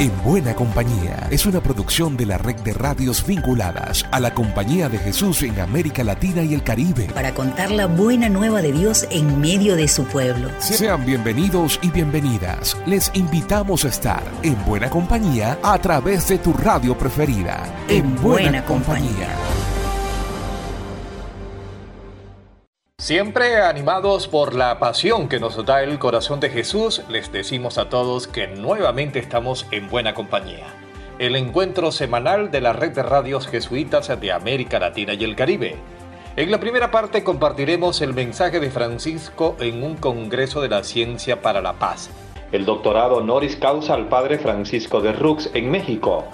En Buena Compañía es una producción de la red de radios vinculadas a la Compañía de Jesús en América Latina y el Caribe. Para contar la buena nueva de Dios en medio de su pueblo. Sean bienvenidos y bienvenidas. Les invitamos a estar en Buena Compañía a través de tu radio preferida. En, Buena, compañía. Siempre animados por la pasión que nos da el corazón de Jesús, les decimos a todos que nuevamente estamos en buena compañía. El encuentro semanal de la red de radios jesuitas de América Latina y el Caribe. En la primera parte compartiremos el mensaje de Francisco en un Congreso de la Ciencia para la Paz. El doctorado honoris causa al padre Francisco de Rux en México.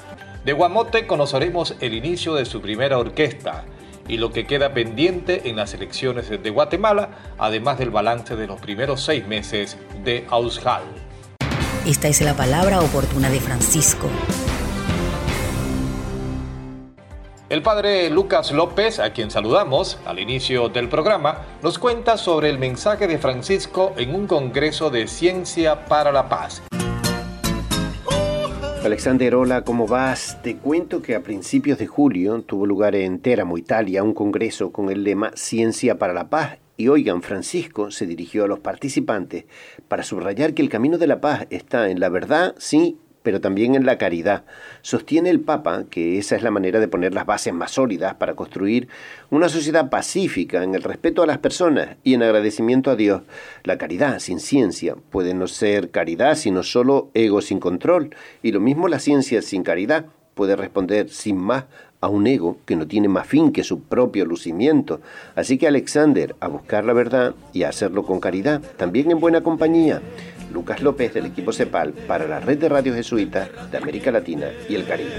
De Guamote conoceremos el inicio de su primera orquesta y lo que queda pendiente en las elecciones de Guatemala, además del balance de los primeros seis meses de Aushal. Esta es la palabra oportuna de Francisco. El padre Lucas López, a quien saludamos al inicio del programa, nos cuenta sobre el mensaje de Francisco en un Congreso de Ciencia para la Paz. Alexander, hola, ¿cómo vas? Te cuento que a principios de julio tuvo lugar en Teramo, Italia, un congreso con el lema Ciencia para la Paz. Y oigan, Francisco se dirigió a los participantes para subrayar que el camino de la paz está en la verdad, sí, pero también en la caridad. Sostiene el Papa que esa es la manera de poner las bases más sólidas para construir una sociedad pacífica en el respeto a las personas y en agradecimiento a Dios. La caridad sin ciencia puede no ser caridad, sino solo ego sin control, y lo mismo la ciencia sin caridad puede responder sin más a un ego que no tiene más fin que su propio lucimiento. Así que Alexander, a buscar la verdad y a hacerlo con caridad, también en buena compañía. Lucas López del equipo CEPAL para la red de radios jesuitas de América Latina y el Caribe.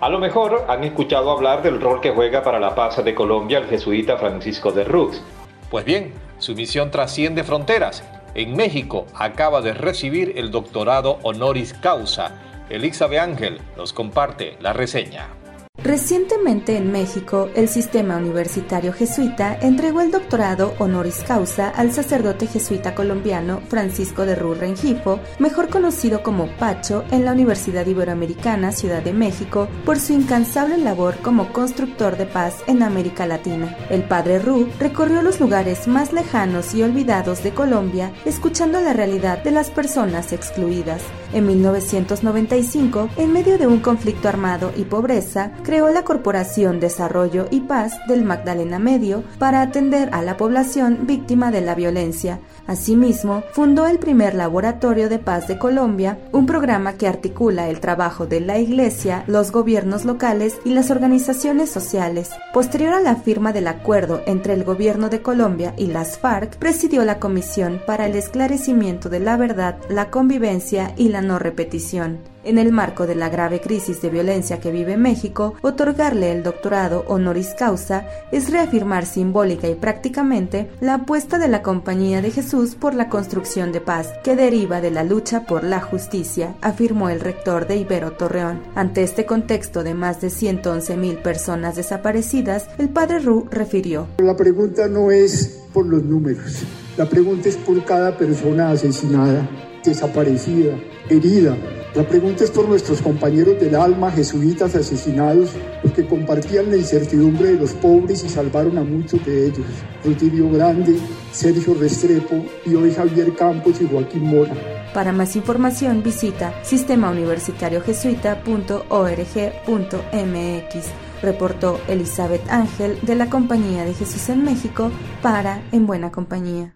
A lo mejor han escuchado hablar del rol que juega para la paz de Colombia el jesuita Francisco de Rux. Pues bien, su misión trasciende fronteras. En México acaba de recibir el doctorado honoris causa. Elizabeth Ángel nos comparte la reseña. Recientemente en México, el sistema universitario jesuita entregó el doctorado honoris causa al sacerdote jesuita colombiano Francisco de Rur Rengifo, mejor conocido como Pacho, en la Universidad Iberoamericana Ciudad de México, por su incansable labor como constructor de paz en América Latina. El padre Ru recorrió los lugares más lejanos y olvidados de Colombia, escuchando la realidad de las personas excluidas. En 1995, en medio de un conflicto armado y pobreza, creó la Corporación Desarrollo y Paz del Magdalena Medio para atender a la población víctima de la violencia. Asimismo, fundó el primer Laboratorio de Paz de Colombia, un programa que articula el trabajo de la Iglesia, los gobiernos locales y las organizaciones sociales. Posterior a la firma del acuerdo entre el gobierno de Colombia y las FARC, presidió la Comisión para el Esclarecimiento de la Verdad, la Convivencia y la No Repetición. En el marco de la grave crisis de violencia que vive México, otorgarle el doctorado honoris causa es reafirmar simbólica y prácticamente la apuesta de la Compañía de Jesús por la construcción de paz, que deriva de la lucha por la justicia, afirmó el rector de Ibero Torreón. Ante este contexto de más de 111 mil personas desaparecidas, el padre Ru refirió. La pregunta no es por los números, la pregunta es por cada persona asesinada, desaparecida, herida la pregunta es por nuestros compañeros del alma jesuitas asesinados, los que compartían la incertidumbre de los pobres y salvaron a muchos de ellos. Rutilio Grande, Sergio Restrepo y hoy Javier Campos y Joaquín Mora. Para más información visita sistemauniversitariojesuita.org.mx. Reportó Elizabeth Ángel de la Compañía de Jesús en México para En Buena Compañía.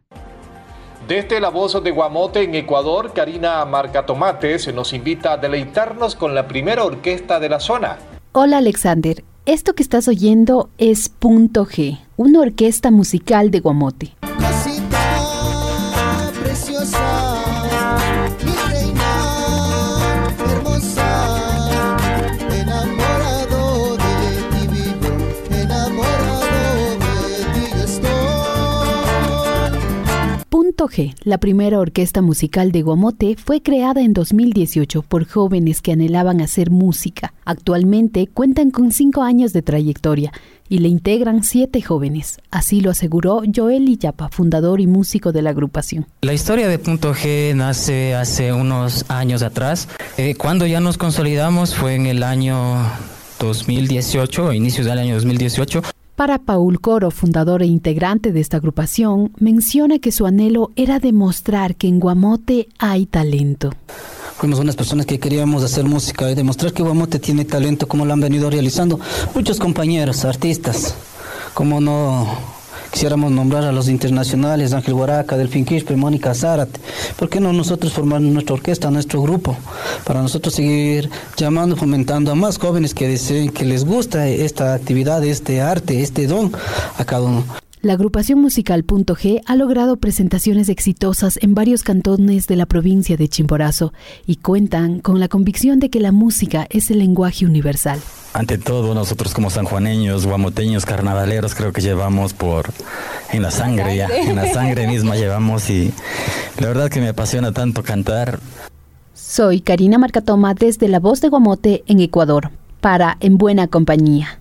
Desde la voz de Guamote en Ecuador, Karina Marcatomates nos invita a deleitarnos con la primera orquesta de la zona. Hola Alexander, esto que estás oyendo es Punto G, una orquesta musical de Guamote. La primera orquesta musical de Guamote, fue creada en 2018 por jóvenes que anhelaban hacer música. Actualmente cuentan con cinco años de trayectoria y le integran siete jóvenes. Así lo aseguró Joel Illapa, fundador y músico de la agrupación. La historia de Punto G nace hace unos años atrás. Eh, cuando ya nos consolidamos fue en el año 2018, inicios del año 2018. Para Paul Coro, fundador e integrante de esta agrupación, menciona que su anhelo era demostrar que en Guamote hay talento. Fuimos unas personas que queríamos hacer música y demostrar que Guamote tiene talento como lo han venido realizando muchos compañeros, artistas. Como no Quisiéramos nombrar a los internacionales, Ángel Guaraca, Delfín Quispe, Mónica Zárate. ¿Por qué no nosotros formar nuestra orquesta, nuestro grupo? Para nosotros seguir llamando, fomentando a más jóvenes que deseen, que les gusta esta actividad, este arte, este don a cada uno. La agrupación musical Punto G ha logrado presentaciones exitosas en varios cantones de la provincia de Chimborazo y cuentan con la convicción de que la música es el lenguaje universal. Ante todo, nosotros como sanjuaneños, guamoteños, carnavaleros, creo que llevamos por en la sangre ya, en la sangre misma llevamos y la verdad que me apasiona tanto cantar. Soy Karina Marcatoma desde La Voz de Guamote en Ecuador, para En Buena Compañía.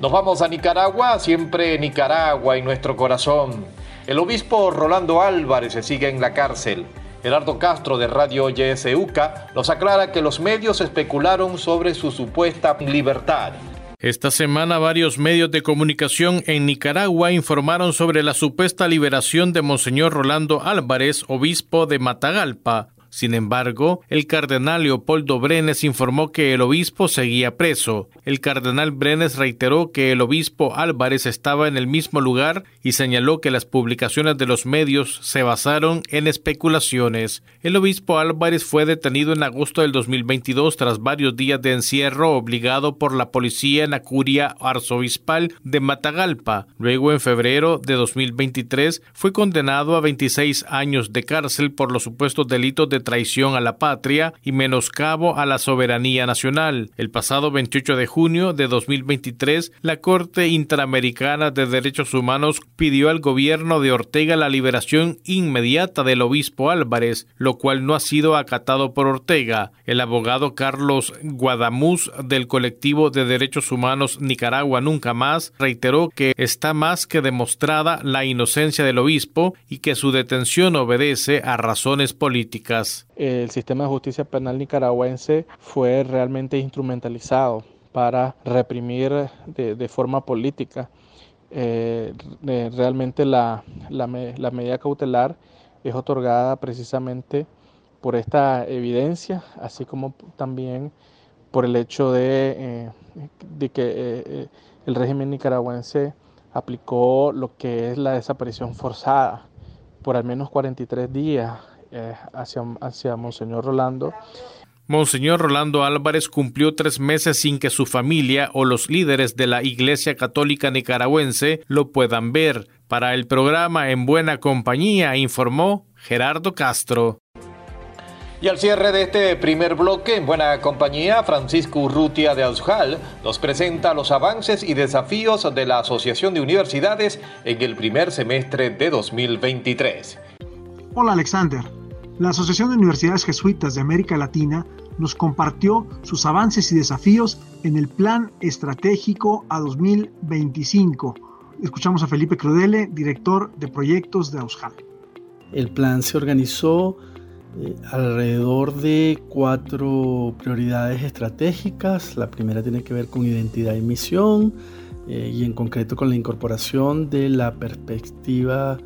Nos vamos a Nicaragua, siempre Nicaragua en nuestro corazón. El obispo Rolando Álvarez se sigue en la cárcel. Gerardo Castro de Radio YSUCA nos aclara que los medios especularon sobre su supuesta libertad. Esta semana varios medios de comunicación en Nicaragua informaron sobre la supuesta liberación de Monseñor Rolando Álvarez, obispo de Matagalpa, sin embargo, el cardenal Leopoldo Brenes informó que el obispo seguía preso. El cardenal Brenes reiteró que el obispo Álvarez estaba en el mismo lugar y señaló que las publicaciones de los medios se basaron en especulaciones. El obispo Álvarez fue detenido en agosto del 2022 tras varios días de encierro obligado por la policía en la curia arzobispal de Matagalpa. Luego, en febrero de 2023, fue condenado a 26 años de cárcel por los supuestos delitos de traición a la patria y menoscabo a la soberanía nacional. El pasado 28 de junio de 2023, la Corte Interamericana de Derechos Humanos pidió al gobierno de Ortega la liberación inmediata del obispo Álvarez, lo cual no ha sido acatado por Ortega. El abogado Carlos Guadamuz del colectivo de derechos humanos Nicaragua Nunca Más reiteró que está más que demostrada la inocencia del obispo y que su detención obedece a razones políticas el sistema de justicia penal nicaragüense fue realmente instrumentalizado para reprimir de, forma política. Eh, realmente la, medida cautelar es otorgada precisamente por esta evidencia, así como también por el hecho de, eh, que eh, el régimen nicaragüense aplicó lo que es la desaparición forzada por al menos 43 días eh, hacia, hacia Monseñor Rolando. Monseñor Rolando Álvarez cumplió tres meses sin que su familia o los líderes de la Iglesia Católica Nicaragüense lo puedan ver. Para el programa En Buena Compañía informó Gerardo Castro. Y al cierre de este primer bloque, en buena compañía, Francisco Urrutia de Ausjal nos presenta los avances y desafíos de la Asociación de Universidades en el primer semestre de 2023. Hola Alexander, la Asociación de Universidades Jesuitas de América Latina nos compartió sus avances y desafíos en el Plan Estratégico a 2025. Escuchamos a Felipe Crudele, director de proyectos de AUSJAL. El plan se organizó eh, alrededor de cuatro prioridades estratégicas. La primera tiene que ver con identidad y misión eh, y en concreto con la incorporación de la perspectiva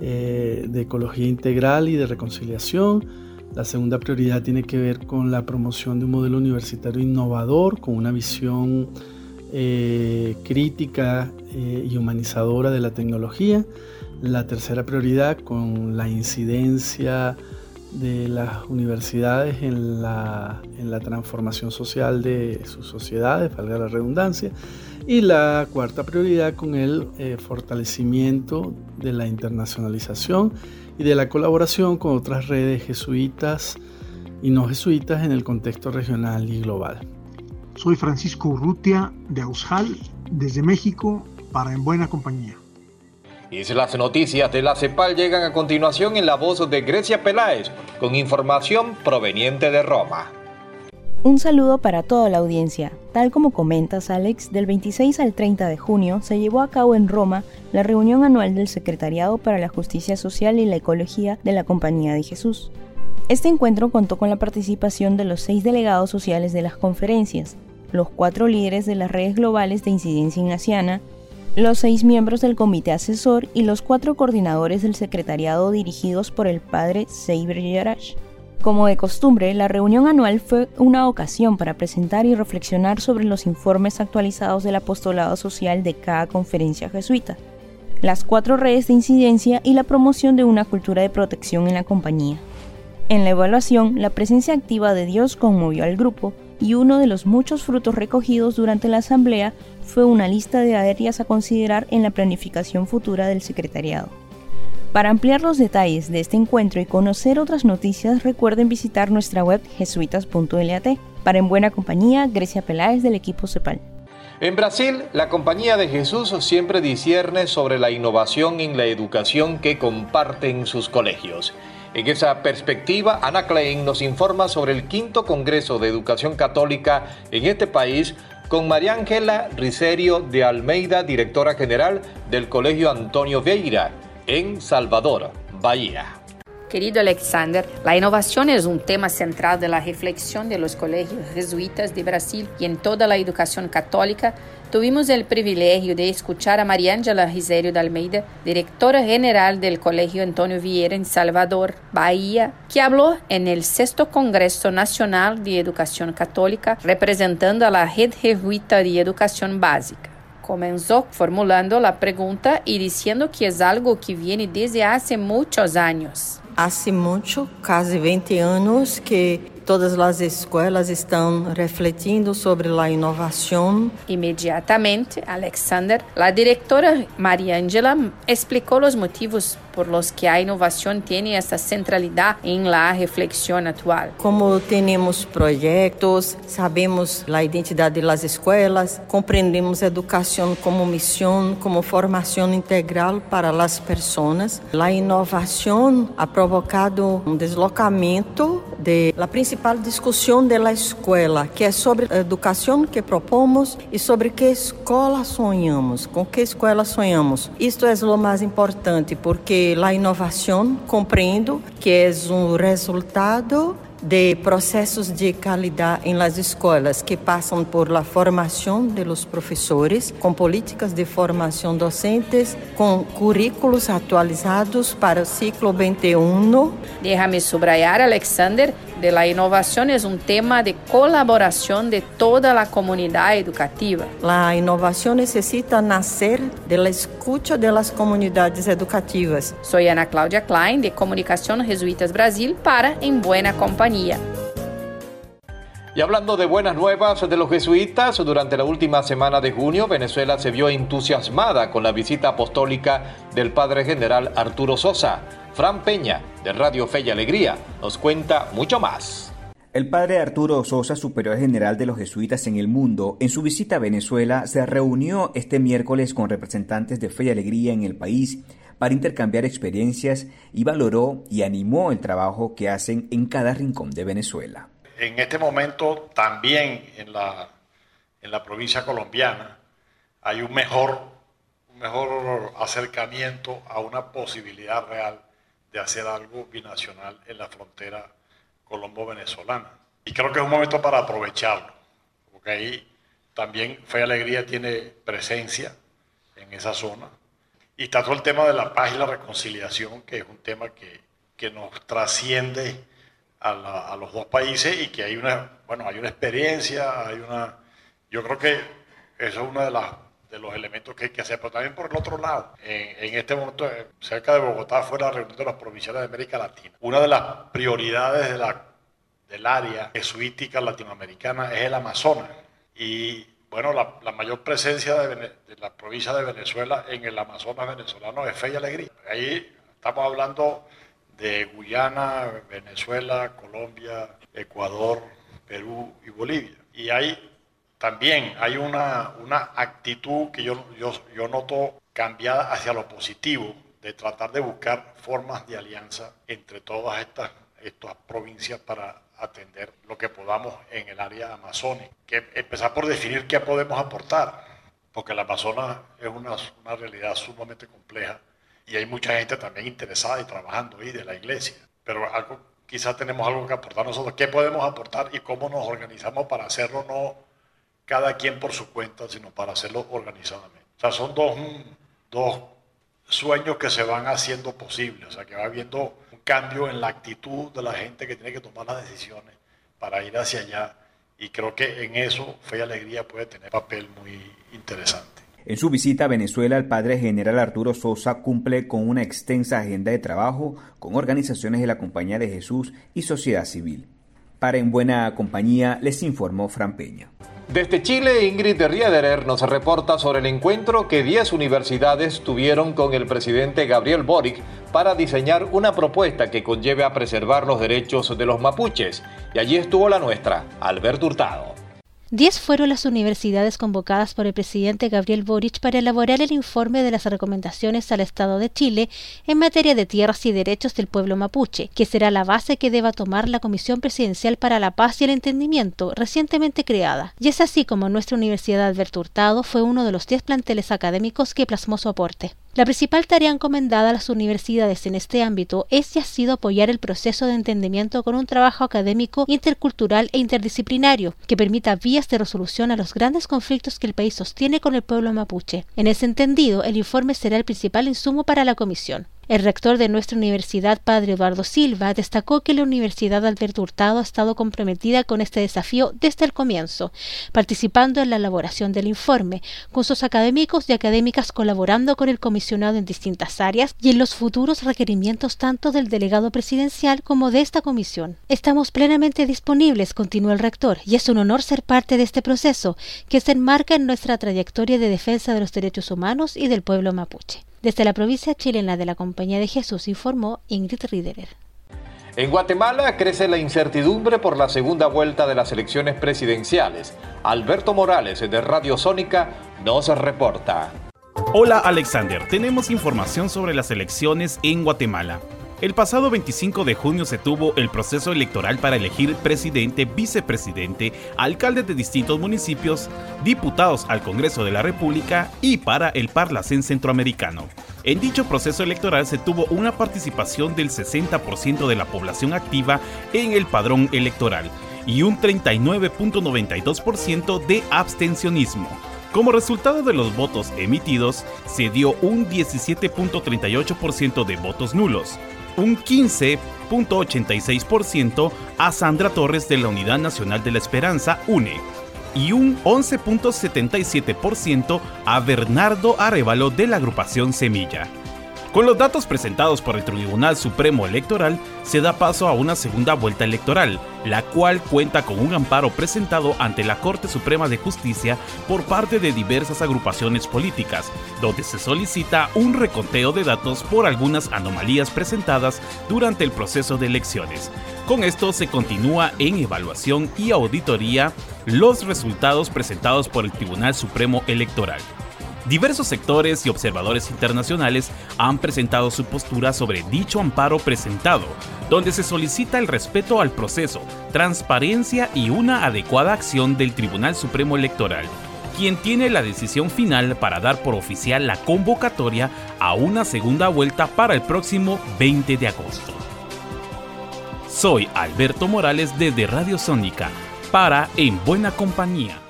eh, de ecología integral y de reconciliación. La segunda prioridad tiene que ver con la promoción de un modelo universitario innovador, con una visión eh, crítica eh, y humanizadora de la tecnología. La tercera prioridad con la incidencia de las universidades en la, en la transformación social de sus sociedades, valga la redundancia. Y la cuarta prioridad con el eh, fortalecimiento de la internacionalización y de la colaboración con otras redes jesuitas y no jesuitas en el contexto regional y global. Soy Francisco Urrutia de Ausjal, desde México, para En Buena Compañía. Y las noticias de la CEPAL llegan a continuación en la voz de Grecia Peláez, con información proveniente de Roma. Un saludo para toda la audiencia. Tal como comentas, Alex, del 26 al 30 de junio se llevó a cabo en Roma la reunión anual del Secretariado para la Justicia Social y la Ecología de la Compañía de Jesús. Este encuentro contó con la participación de los seis delegados sociales de las conferencias, los cuatro líderes de las redes globales de incidencia ignaciana, los seis miembros del comité asesor y los cuatro coordinadores del secretariado dirigidos por el padre Seiber Yarash. Como de costumbre, la reunión anual fue una ocasión para presentar y reflexionar sobre los informes actualizados del apostolado social de cada conferencia jesuita, las cuatro redes de incidencia y la promoción de una cultura de protección en la compañía. En la evaluación, la presencia activa de Dios conmovió al grupo y uno de los muchos frutos recogidos durante la asamblea fue una lista de áreas a considerar en la planificación futura del secretariado. Para ampliar los detalles de este encuentro y conocer otras noticias, recuerden visitar nuestra web jesuitas.lat. Para En Buena Compañía, Grecia Peláez del equipo CEPAL. En Brasil, la Compañía de Jesús siempre discierne sobre la innovación en la educación que comparten sus colegios. En esa perspectiva, Ana Klein nos informa sobre el quinto Congreso de Educación Católica en este país con María Ángela Riserio de Almeida, directora general del Colegio Antonio Vieira en Salvador, Bahía. Querido Alexander, la innovación es un tema central de la reflexión de los colegios jesuitas de Brasil y en toda la educación católica. Tuvimos el privilegio de escuchar a María Ángela Riserio de Almeida, directora general del Colegio Antonio Vieira en Salvador, Bahía, que habló en el sexto Congreso Nacional de Educación Católica representando a la Red Jesuita de Educación Básica. Comenzó formulando la pregunta y diciendo que es algo que viene desde hace muchos años. Hace mucho, casi 20 años, que todas as escolas estão refletindo sobre a inovação. Imediatamente, Alexander, a diretora Maria Angela, explicou os motivos por los que a inovação tem essa centralidade em la reflexão atual. Como temos projetos, sabemos a identidade das escolas, compreendemos a educação como missão, como formação integral para as pessoas. A inovação ha provocado um deslocamento de la principal discussão da escola, que é sobre a educação que propomos e sobre que escola sonhamos, com que escola sonhamos. Isto é o mais importante, porque a inovação compreendo que é um resultado de processos de qualidade em las escolas que passam por la formação de los professores, com políticas de formação docentes, com currículos atualizados para o ciclo 21. Déjame subrayar, Alexander, de la innovación es un tema de colaboración de toda la comunidad educativa. La innovación necesita nacer de la escucha de las comunidades educativas. Soy Ana Cláudia Klein, de Comunicación Jesuitas Brasil, para En Buena Compañía. Y hablando de buenas nuevas de los jesuitas, durante la última semana de junio, Venezuela se vio entusiasmada con la visita apostólica del Padre General Arturo Sosa. Fran Peña, de Radio Fe y Alegría, nos cuenta mucho más. El padre Arturo Sosa, superior general de los jesuitas en el mundo, en su visita a Venezuela se reunió este miércoles con representantes de Fe y Alegría en el país para intercambiar experiencias y valoró y animó el trabajo que hacen en cada rincón de Venezuela. En este momento también en la, en la provincia colombiana hay un mejor, un mejor acercamiento a una posibilidad real de hacer algo binacional en la frontera colombo-venezolana. Y creo que es un momento para aprovecharlo, porque ahí también Fe y Alegría tiene presencia en esa zona. Y está todo el tema de la paz y la reconciliación, que es un tema que, que nos trasciende a, a, los dos países y que hay una, bueno, hay una experiencia, hay una... Yo creo que eso es una de las de los elementos que hay que hacer, pero también por el otro lado, en, este momento eh, cerca de Bogotá fue la reunión de los provinciales de América Latina. Una de las prioridades de la, del área jesuítica latinoamericana es el Amazonas y bueno, la, mayor presencia de, la provincia de Venezuela en el Amazonas venezolano es fe y alegría. Ahí estamos hablando de Guyana, Venezuela, Colombia, Ecuador, Perú y Bolivia. Y hay también hay una, una actitud que yo, yo, yo noto cambiada hacia lo positivo, de tratar de buscar formas de alianza entre todas estas, estas provincias para atender lo que podamos en el área amazónica. Que empezar por definir qué podemos aportar, porque el Amazonas es una, una realidad sumamente compleja y hay mucha gente también interesada y trabajando ahí de la iglesia. Pero algo, quizás tenemos algo que aportar nosotros. ¿Qué podemos aportar y cómo nos organizamos para hacerlo no cada quien por su cuenta, sino para hacerlo organizadamente? O sea, son dos, dos sueños que se van haciendo posibles, o sea, que va habiendo un cambio en la actitud de la gente que tiene que tomar las decisiones para ir hacia allá. Y creo que en eso Fe y Alegría puede tener papel muy interesante. En su visita a Venezuela, el padre general Arturo Sosa cumple con una extensa agenda de trabajo con organizaciones de la Compañía de Jesús y sociedad civil. Para En Buena Compañía les informó Fran Peña. Desde Chile, Ingrid Riederer nos reporta sobre el encuentro que 10 universidades tuvieron con el presidente Gabriel Boric para diseñar una propuesta que conlleve a preservar los derechos de los mapuches. Y allí estuvo la nuestra, Alberto Hurtado. Diez fueron las universidades convocadas por el presidente Gabriel Boric para elaborar el informe de las recomendaciones al Estado de Chile en materia de tierras y derechos del pueblo mapuche, que será la base que deba tomar la Comisión Presidencial para la Paz y el Entendimiento, recientemente creada. Y es así como nuestra Universidad Alberto Hurtado fue uno de los diez planteles académicos que plasmó su aporte. La principal tarea encomendada a las universidades en este ámbito es y ha sido apoyar el proceso de entendimiento con un trabajo académico intercultural e interdisciplinario que permita vías de resolución a los grandes conflictos que el país sostiene con el pueblo mapuche. En ese entendido, el informe será el principal insumo para la comisión. El rector de nuestra universidad, padre Eduardo Silva, destacó que la Universidad Alberto Hurtado ha estado comprometida con este desafío desde el comienzo, participando en la elaboración del informe, con sus académicos y académicas colaborando con el comisionado en distintas áreas y en los futuros requerimientos tanto del delegado presidencial como de esta comisión. Estamos plenamente disponibles, continuó el rector, y es un honor ser parte de este proceso, que se enmarca en nuestra trayectoria de defensa de los derechos humanos y del pueblo mapuche. Desde la provincia chilena de la Compañía de Jesús informó Ingrid Riederer. En Guatemala crece la incertidumbre por la segunda vuelta de las elecciones presidenciales. Alberto Morales de Radio Sónica nos reporta. Hola Alexander, tenemos información sobre las elecciones en Guatemala. El pasado 25 de junio se tuvo el proceso electoral para elegir presidente, vicepresidente, alcalde de distintos municipios, diputados al Congreso de la República y para el Parlacén Centroamericano. En dicho proceso electoral se tuvo una participación del 60% de la población activa en el padrón electoral y un 39.92% de abstencionismo. Como resultado de los votos emitidos, se dio un 17.38% de votos nulos, un 15.86% a Sandra Torres de la Unidad Nacional de la Esperanza, UNE, y un 11.77% a Bernardo Arevalo de la agrupación Semilla. Con los datos presentados por el Tribunal Supremo Electoral, se da paso a una segunda vuelta electoral, la cual cuenta con un amparo presentado ante la Corte Suprema de Justicia por parte de diversas agrupaciones políticas, donde se solicita un reconteo de datos por algunas anomalías presentadas durante el proceso de elecciones. Con esto se continúa en evaluación y auditoría los resultados presentados por el Tribunal Supremo Electoral. Diversos sectores y observadores internacionales han presentado su postura sobre dicho amparo presentado, donde se solicita el respeto al proceso, transparencia y una adecuada acción del Tribunal Supremo Electoral, quien tiene la decisión final para dar por oficial la convocatoria a una segunda vuelta para el próximo 20 de agosto. Soy Alberto Morales desde Radio Sónica, para En Buena Compañía.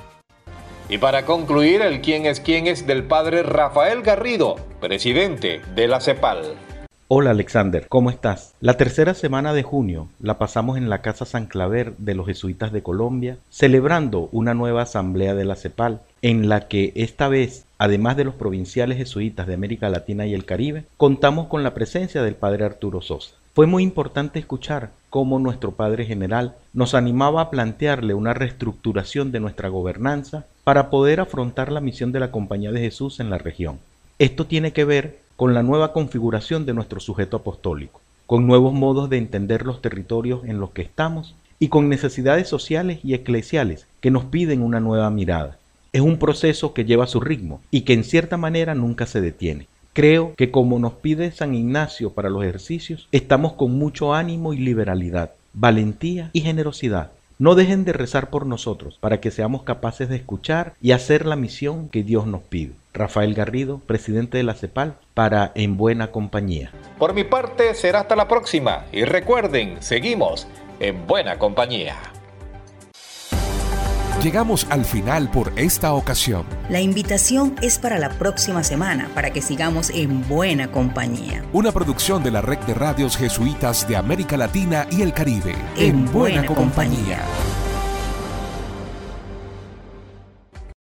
Y para concluir, el quién es quién es del padre Rafael Garrido, presidente de la CEPAL. Hola Alexander, ¿cómo estás? La tercera semana de junio la pasamos en la Casa San Claver de los Jesuitas de Colombia, celebrando una nueva asamblea de la CEPAL, en la que esta vez, además de los provinciales jesuitas de América Latina y el Caribe, contamos con la presencia del padre Arturo Sosa. Fue muy importante escuchar cómo nuestro Padre General nos animaba a plantearle una reestructuración de nuestra gobernanza para poder afrontar la misión de la Compañía de Jesús en la región. Esto tiene que ver con la nueva configuración de nuestro sujeto apostólico, con nuevos modos de entender los territorios en los que estamos y con necesidades sociales y eclesiales que nos piden una nueva mirada. Es un proceso que lleva su ritmo y que en cierta manera nunca se detiene. Creo que como nos pide San Ignacio para los ejercicios, estamos con mucho ánimo y liberalidad, valentía y generosidad. No dejen de rezar por nosotros para que seamos capaces de escuchar y hacer la misión que Dios nos pide. Rafael Garrido, presidente de la CEPAL, para En Buena Compañía. Por mi parte, será hasta la próxima y recuerden, seguimos en Buena Compañía. Llegamos al final por esta ocasión. La invitación es para la próxima semana para que sigamos en buena compañía. Una producción de la Red de Radios Jesuitas de América Latina y el Caribe. En, buena, compañía.